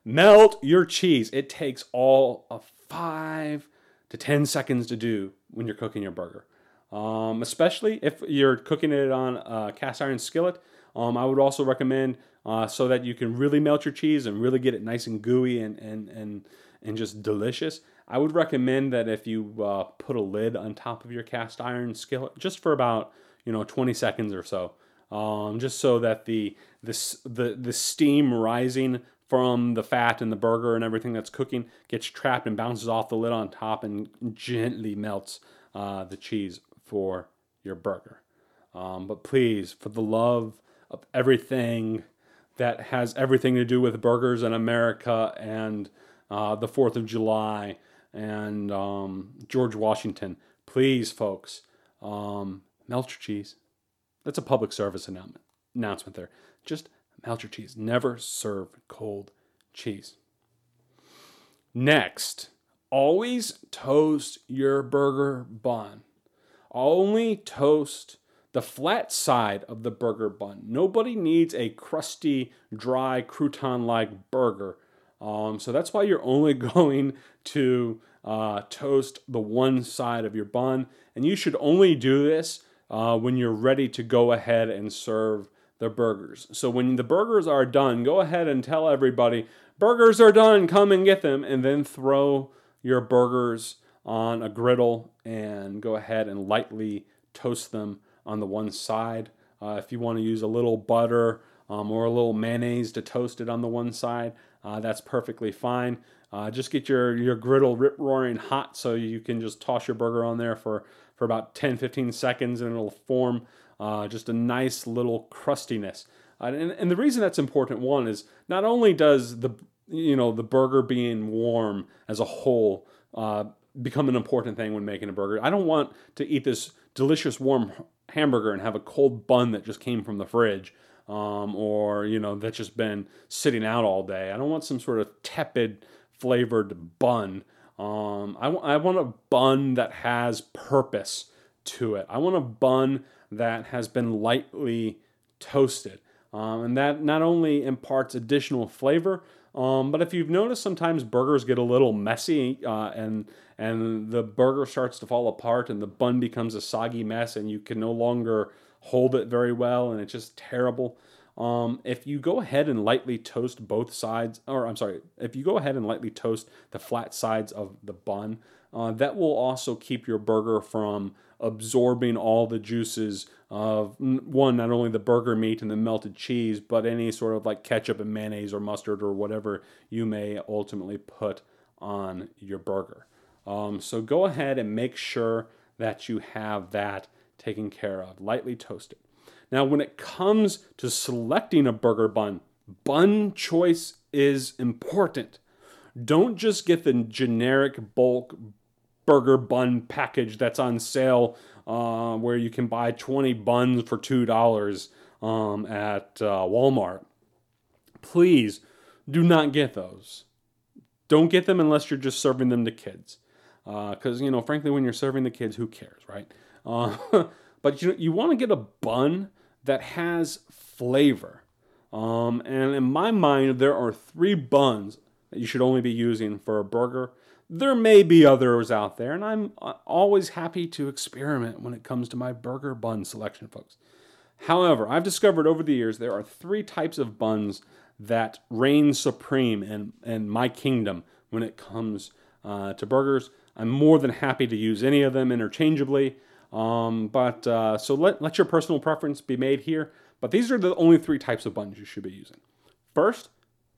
Melt your cheese. It takes all of five to ten seconds to do when you're cooking your burger. Um, especially if you're cooking it on a cast iron skillet. Um, I would also recommend uh, so that you can really melt your cheese and really get it nice and gooey and and and and just delicious. I would recommend that if you uh, put a lid on top of your cast iron skillet, just for about you know 20 seconds or so, um, just so that the this the the steam rising from the fat and the burger and everything that's cooking gets trapped and bounces off the lid on top and gently melts uh, the cheese for your burger. Um, but please, for the love of everything that has everything to do with burgers in America and uh, the 4th of July and um, George Washington. Please, folks, um, melt your cheese. That's a public service announcement, announcement there. Just melt your cheese. Never serve cold cheese. Next, always toast your burger bun. Only toast the flat side of the burger bun. Nobody needs a crusty, dry, crouton like burger. Um, so that's why you're only going to uh, toast the one side of your bun. And you should only do this uh, when you're ready to go ahead and serve the burgers. So when the burgers are done, go ahead and tell everybody, burgers are done, come and get them. And then throw your burgers on a griddle and go ahead and lightly toast them on the one side. Uh, if you want to use a little butter um, or a little mayonnaise to toast it on the one side, uh, that's perfectly fine. Uh, just get your, your griddle rip roaring hot so you can just toss your burger on there for, for about 10 15 seconds and it'll form uh, just a nice little crustiness. Uh, and, and the reason that's important, one, is not only does the you know the burger being warm as a whole uh, become an important thing when making a burger. I don't want to eat this delicious warm hamburger and have a cold bun that just came from the fridge um, or you know that's just been sitting out all day. I don't want some sort of tepid flavored bun. Um, I, w- I want a bun that has purpose to it. I want a bun that has been lightly toasted. Um, and that not only imparts additional flavor um, but if you've noticed, sometimes burgers get a little messy, uh, and and the burger starts to fall apart, and the bun becomes a soggy mess, and you can no longer hold it very well, and it's just terrible. Um, if you go ahead and lightly toast both sides, or I'm sorry, if you go ahead and lightly toast the flat sides of the bun, uh, that will also keep your burger from absorbing all the juices of one, not only the burger meat and the melted cheese, but any sort of like ketchup and mayonnaise or mustard or whatever you may ultimately put on your burger. Um, so go ahead and make sure that you have that taken care of, lightly toasted. Now, when it comes to selecting a burger bun, bun choice is important. Don't just get the generic bulk burger bun package that's on sale uh, where you can buy 20 buns for $2 um, at uh, Walmart. Please do not get those. Don't get them unless you're just serving them to kids. Because, uh, you know, frankly, when you're serving the kids, who cares, right? Uh, but you, you want to get a bun that has flavor. Um, and in my mind, there are three buns that you should only be using for a burger there may be others out there, and I'm uh, always happy to experiment when it comes to my burger bun selection, folks. However, I've discovered over the years there are three types of buns that reign supreme in, in my kingdom when it comes uh, to burgers. I'm more than happy to use any of them interchangeably. Um, but uh, so let, let your personal preference be made here. But these are the only three types of buns you should be using. First,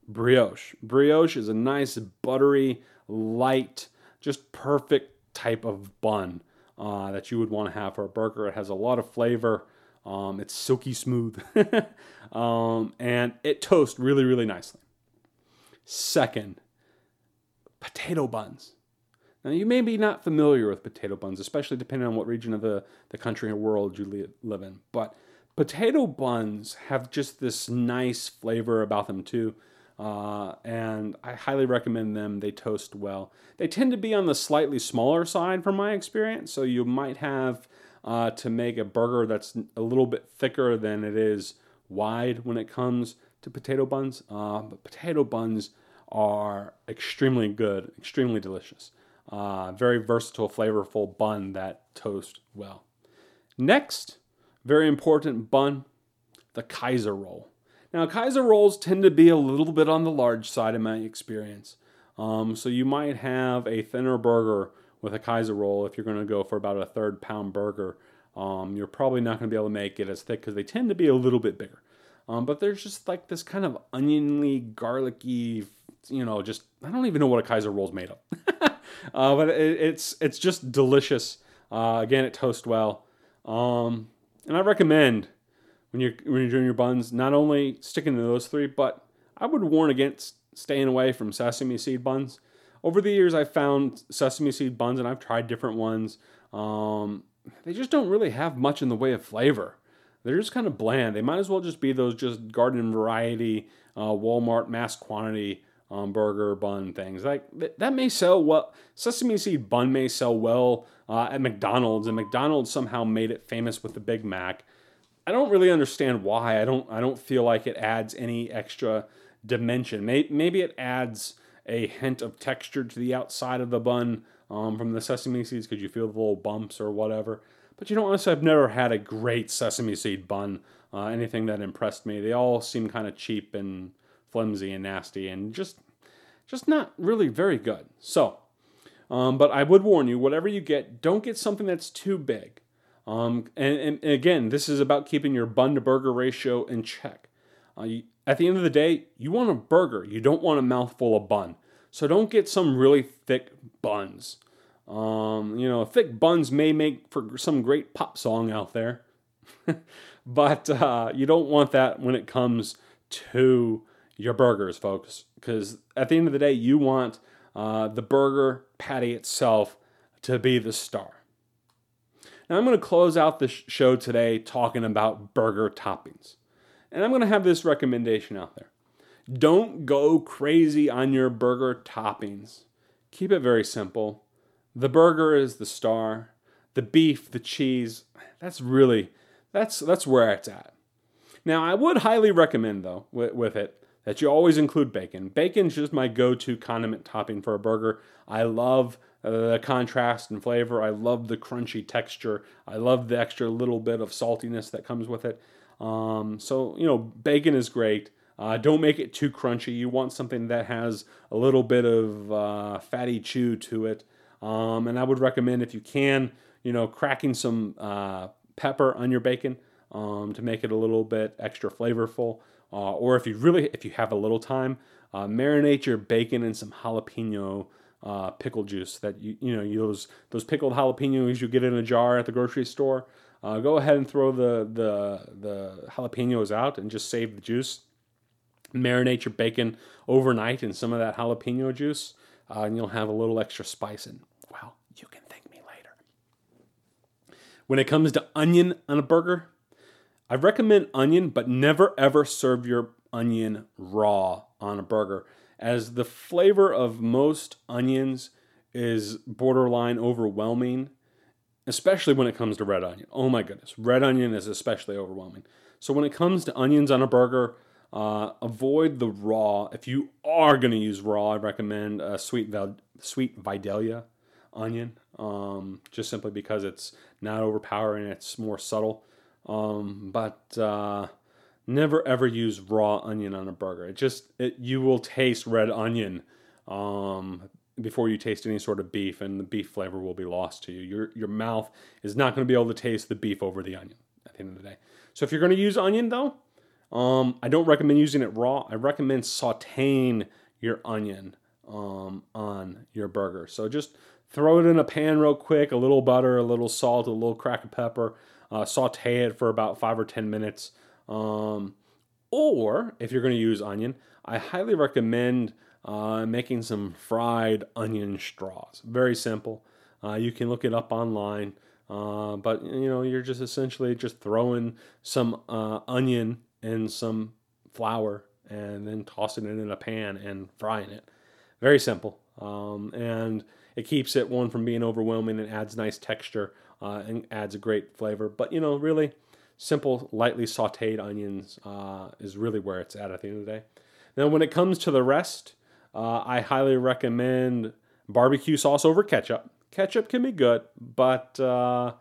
brioche. Brioche is a nice, buttery, light, just perfect type of bun uh, that you would want to have for a burger. It has a lot of flavor. Um, it's silky smooth, um, and it toasts really, really nicely. Second, potato buns. Now, you may be not familiar with potato buns, especially depending on what region of the, the country or world you li- live in. But potato buns have just this nice flavor about them, too. Uh, and I highly recommend them. They toast well. They tend to be on the slightly smaller side, from my experience. So you might have uh, to make a burger that's a little bit thicker than it is wide when it comes to potato buns. Uh, but potato buns are extremely good, extremely delicious. Uh, very versatile, flavorful bun that toast well. Next, very important bun, the Kaiser roll. Now, Kaiser rolls tend to be a little bit on the large side in my experience. Um, so you might have a thinner burger with a Kaiser roll if you're going to go for about a third pound burger. Um, you're probably not going to be able to make it as thick because they tend to be a little bit bigger. Um, but there's just like this kind of oniony, garlicky, you know, just I don't even know what a Kaiser roll is made of. uh, but it, it's it's just delicious. Uh, again, it toasts well, um, and I recommend when you're when you're doing your buns, not only sticking to those three, but I would warn against staying away from sesame seed buns. Over the years, I've found sesame seed buns, and I've tried different ones. Um, they just don't really have much in the way of flavor. They're just kind of bland. They might as well just be those just garden variety, uh, Walmart mass quantity um, burger bun things. Like that may sell well. Sesame seed bun may sell well uh, at McDonald's, and McDonald's somehow made it famous with the Big Mac. I don't really understand why. I don't. I don't feel like it adds any extra dimension. Maybe it adds a hint of texture to the outside of the bun um, from the sesame seeds because you feel the little bumps or whatever. But you know, honestly, I've never had a great sesame seed bun. Uh, anything that impressed me. They all seem kind of cheap and flimsy and nasty and just just not really very good. So, um, but I would warn you, whatever you get, don't get something that's too big. Um, and, and, again, this is about keeping your bun to burger ratio in check. Uh, you, at the end of the day, you want a burger. You don't want a mouthful of bun. So don't get some really thick buns. Um, you know, thick buns may make for some great pop song out there, but uh, you don't want that when it comes to your burgers, folks. Because at the end of the day, you want uh, the burger patty itself to be the star. Now, I'm going to close out the show today talking about burger toppings. And I'm going to have this recommendation out there. Don't go crazy on your burger toppings. Keep it very simple. The burger is the star. The beef, the cheese, that's really that's that's where it's at. Now, I would highly recommend though with, with it that you always include bacon. Bacon's just my go-to condiment topping for a burger. I love uh, the contrast and flavor. I love the crunchy texture. I love the extra little bit of saltiness that comes with it. Um, so you know, bacon is great. Uh, don't make it too crunchy. You want something that has a little bit of uh, fatty chew to it. Um, and I would recommend if you can, you know, cracking some uh, pepper on your bacon um, to make it a little bit extra flavorful. Uh, or if you really, if you have a little time, uh, marinate your bacon in some jalapeno uh, pickle juice that you you know those those pickled jalapenos you get in a jar at the grocery store. Uh, go ahead and throw the the the jalapenos out and just save the juice. Marinate your bacon overnight in some of that jalapeno juice, uh, and you'll have a little extra spice. And well, you can thank me later. When it comes to onion on a burger, I recommend onion, but never ever serve your onion raw on a burger as the flavor of most onions is borderline overwhelming, especially when it comes to red onion. Oh my goodness, red onion is especially overwhelming. So when it comes to onions on a burger, uh, avoid the raw. If you are going to use raw, I recommend a sweet val- sweet Vidalia onion, um, just simply because it's not overpowering, it's more subtle. Um, but uh, never ever use raw onion on a burger. It just it, you will taste red onion. Um, before you taste any sort of beef, and the beef flavor will be lost to you. Your your mouth is not going to be able to taste the beef over the onion at the end of the day. So if you're going to use onion though, um, I don't recommend using it raw. I recommend sautéing your onion um, on your burger. So just throw it in a pan real quick, a little butter, a little salt, a little crack of pepper. Uh, saute it for about five or ten minutes. Um, or if you're going to use onion, I highly recommend uh, making some fried onion straws. Very simple. Uh, you can look it up online. Uh, but you know, you're just essentially just throwing some uh, onion and some flour and then tossing it in a pan and frying it. Very simple. Um, and it keeps it one from being overwhelming and adds nice texture uh, and adds a great flavor. But you know, really simple, lightly sauteed onions uh, is really where it's at at the end of the day. Now, when it comes to the rest, uh, I highly recommend barbecue sauce over ketchup. Ketchup can be good, but uh,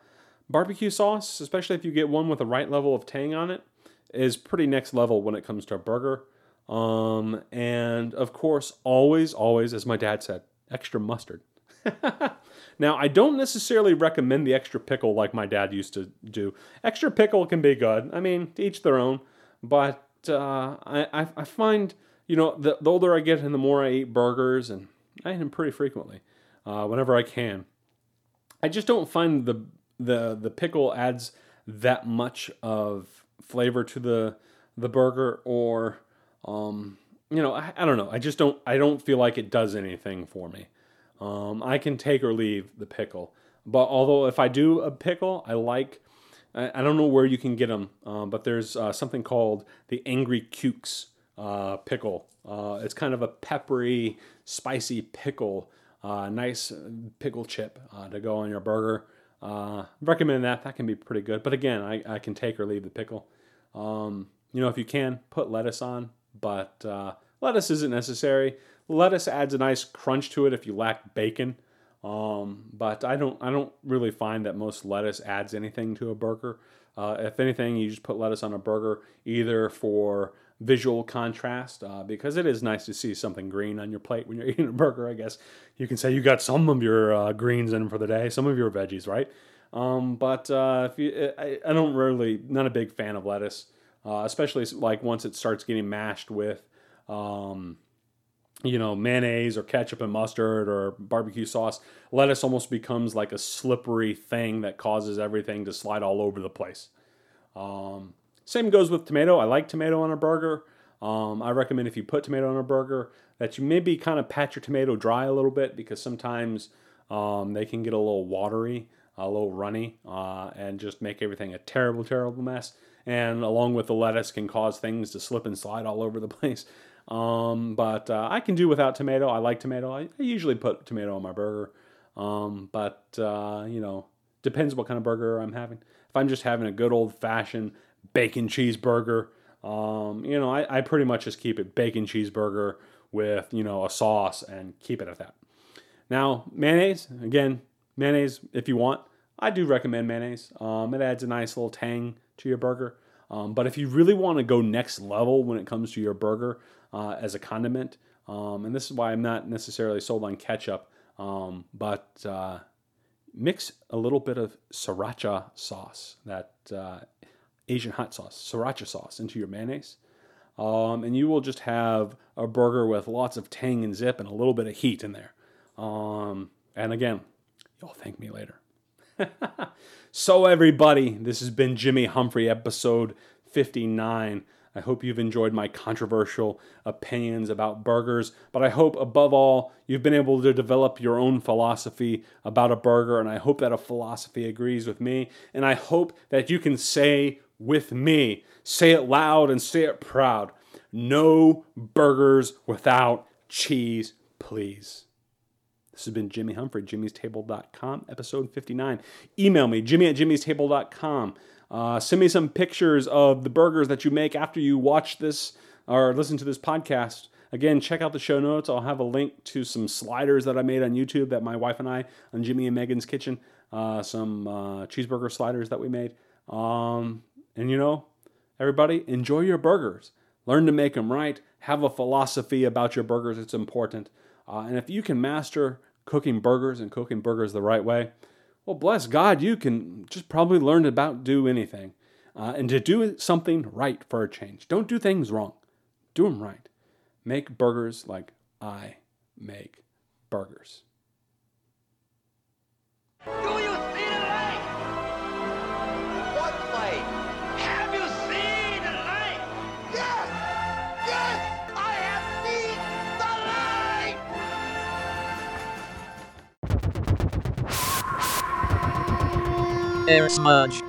barbecue sauce, especially if you get one with the right level of tang on it, is pretty next level when it comes to a burger. Um, and of course, always, always, as my dad said, extra mustard. now, I don't necessarily recommend the extra pickle like my dad used to do. Extra pickle can be good. I mean, to each their own. But uh, I, I find, you know, the, the, older I get and the more I eat burgers, and I eat them pretty frequently, uh, whenever I can. I just don't find the the the pickle adds that much of flavor to the the burger, or um, you know, I, I don't know. I just don't. I don't feel like it does anything for me. Um, I can take or leave the pickle. But although if I do a pickle, I like. I, don't know where you can get them, um, but there's uh, something called the Angry Cukes uh, pickle. Uh, it's kind of a peppery, spicy pickle. Uh, nice pickle chip uh, to go on your burger. Uh, recommend that. That can be pretty good. But again, I, I can take or leave the pickle. Um, you know, if you can, put lettuce on, but lettuce isn't necessary. Lettuce adds a nice crunch to it if you lack bacon. Um, but I don't I don't really find that most lettuce adds anything to a burger. Uh, if anything, you just put lettuce on a burger either for visual contrast uh, because it is nice to see something green on your plate when you're eating a burger. I guess you can say you got some of your uh, greens in for the day, some of your veggies, right? Um, but uh, if you, I, I, don't really not a big fan of lettuce, uh, especially like once it starts getting mashed with. Um, you know, mayonnaise or ketchup and mustard or barbecue sauce, lettuce almost becomes like a slippery thing that causes everything to slide all over the place. Um, same goes with tomato. I like tomato on a burger. Um, I recommend if you put tomato on a burger that you maybe kind of pat your tomato dry a little bit because sometimes um, they can get a little watery, a little runny, uh, and just make everything a terrible, terrible mess. And along with the lettuce, can cause things to slip and slide all over the place. Um, but uh, I can do without tomato. I like tomato. I, I usually put tomato on my burger. Um, but, uh, you know, depends what kind of burger I'm having. If I'm just having a good old fashioned bacon cheeseburger, um, you know, I, I pretty much just keep it bacon cheeseburger with, you know, a sauce and keep it at that. Now, mayonnaise, again, mayonnaise if you want. I do recommend mayonnaise. Um, it adds a nice little tang to your burger. Um, but if you really want to go next level when it comes to your burger, uh, as a condiment. Um, and this is why I'm not necessarily sold on ketchup, um, but uh, mix a little bit of sriracha sauce, that uh, Asian hot sauce, sriracha sauce, into your mayonnaise. Um, and you will just have a burger with lots of tang and zip and a little bit of heat in there. Um, and again, you'll thank me later. so, everybody, this has been Jimmy Humphrey, episode 59. I hope you've enjoyed my controversial opinions about burgers, but I hope above all you've been able to develop your own philosophy about a burger, and I hope that a philosophy agrees with me, and I hope that you can say with me, say it loud and say it proud no burgers without cheese, please. This has been Jimmy Humphrey, jimmystable.com, episode 59. Email me, jimmy at jimmystable.com. Uh, send me some pictures of the burgers that you make after you watch this or listen to this podcast. Again, check out the show notes. I'll have a link to some sliders that I made on YouTube that my wife and I on Jimmy and Megan's Kitchen, uh, some uh, cheeseburger sliders that we made. Um, and you know, everybody, enjoy your burgers. Learn to make them right. Have a philosophy about your burgers. It's important. Uh, and if you can master cooking burgers and cooking burgers the right way, well, bless God, you can just probably learn about do anything. Uh, and to do something right for a change. Don't do things wrong. Do them right. Make burgers like I make burgers. Air Smudge.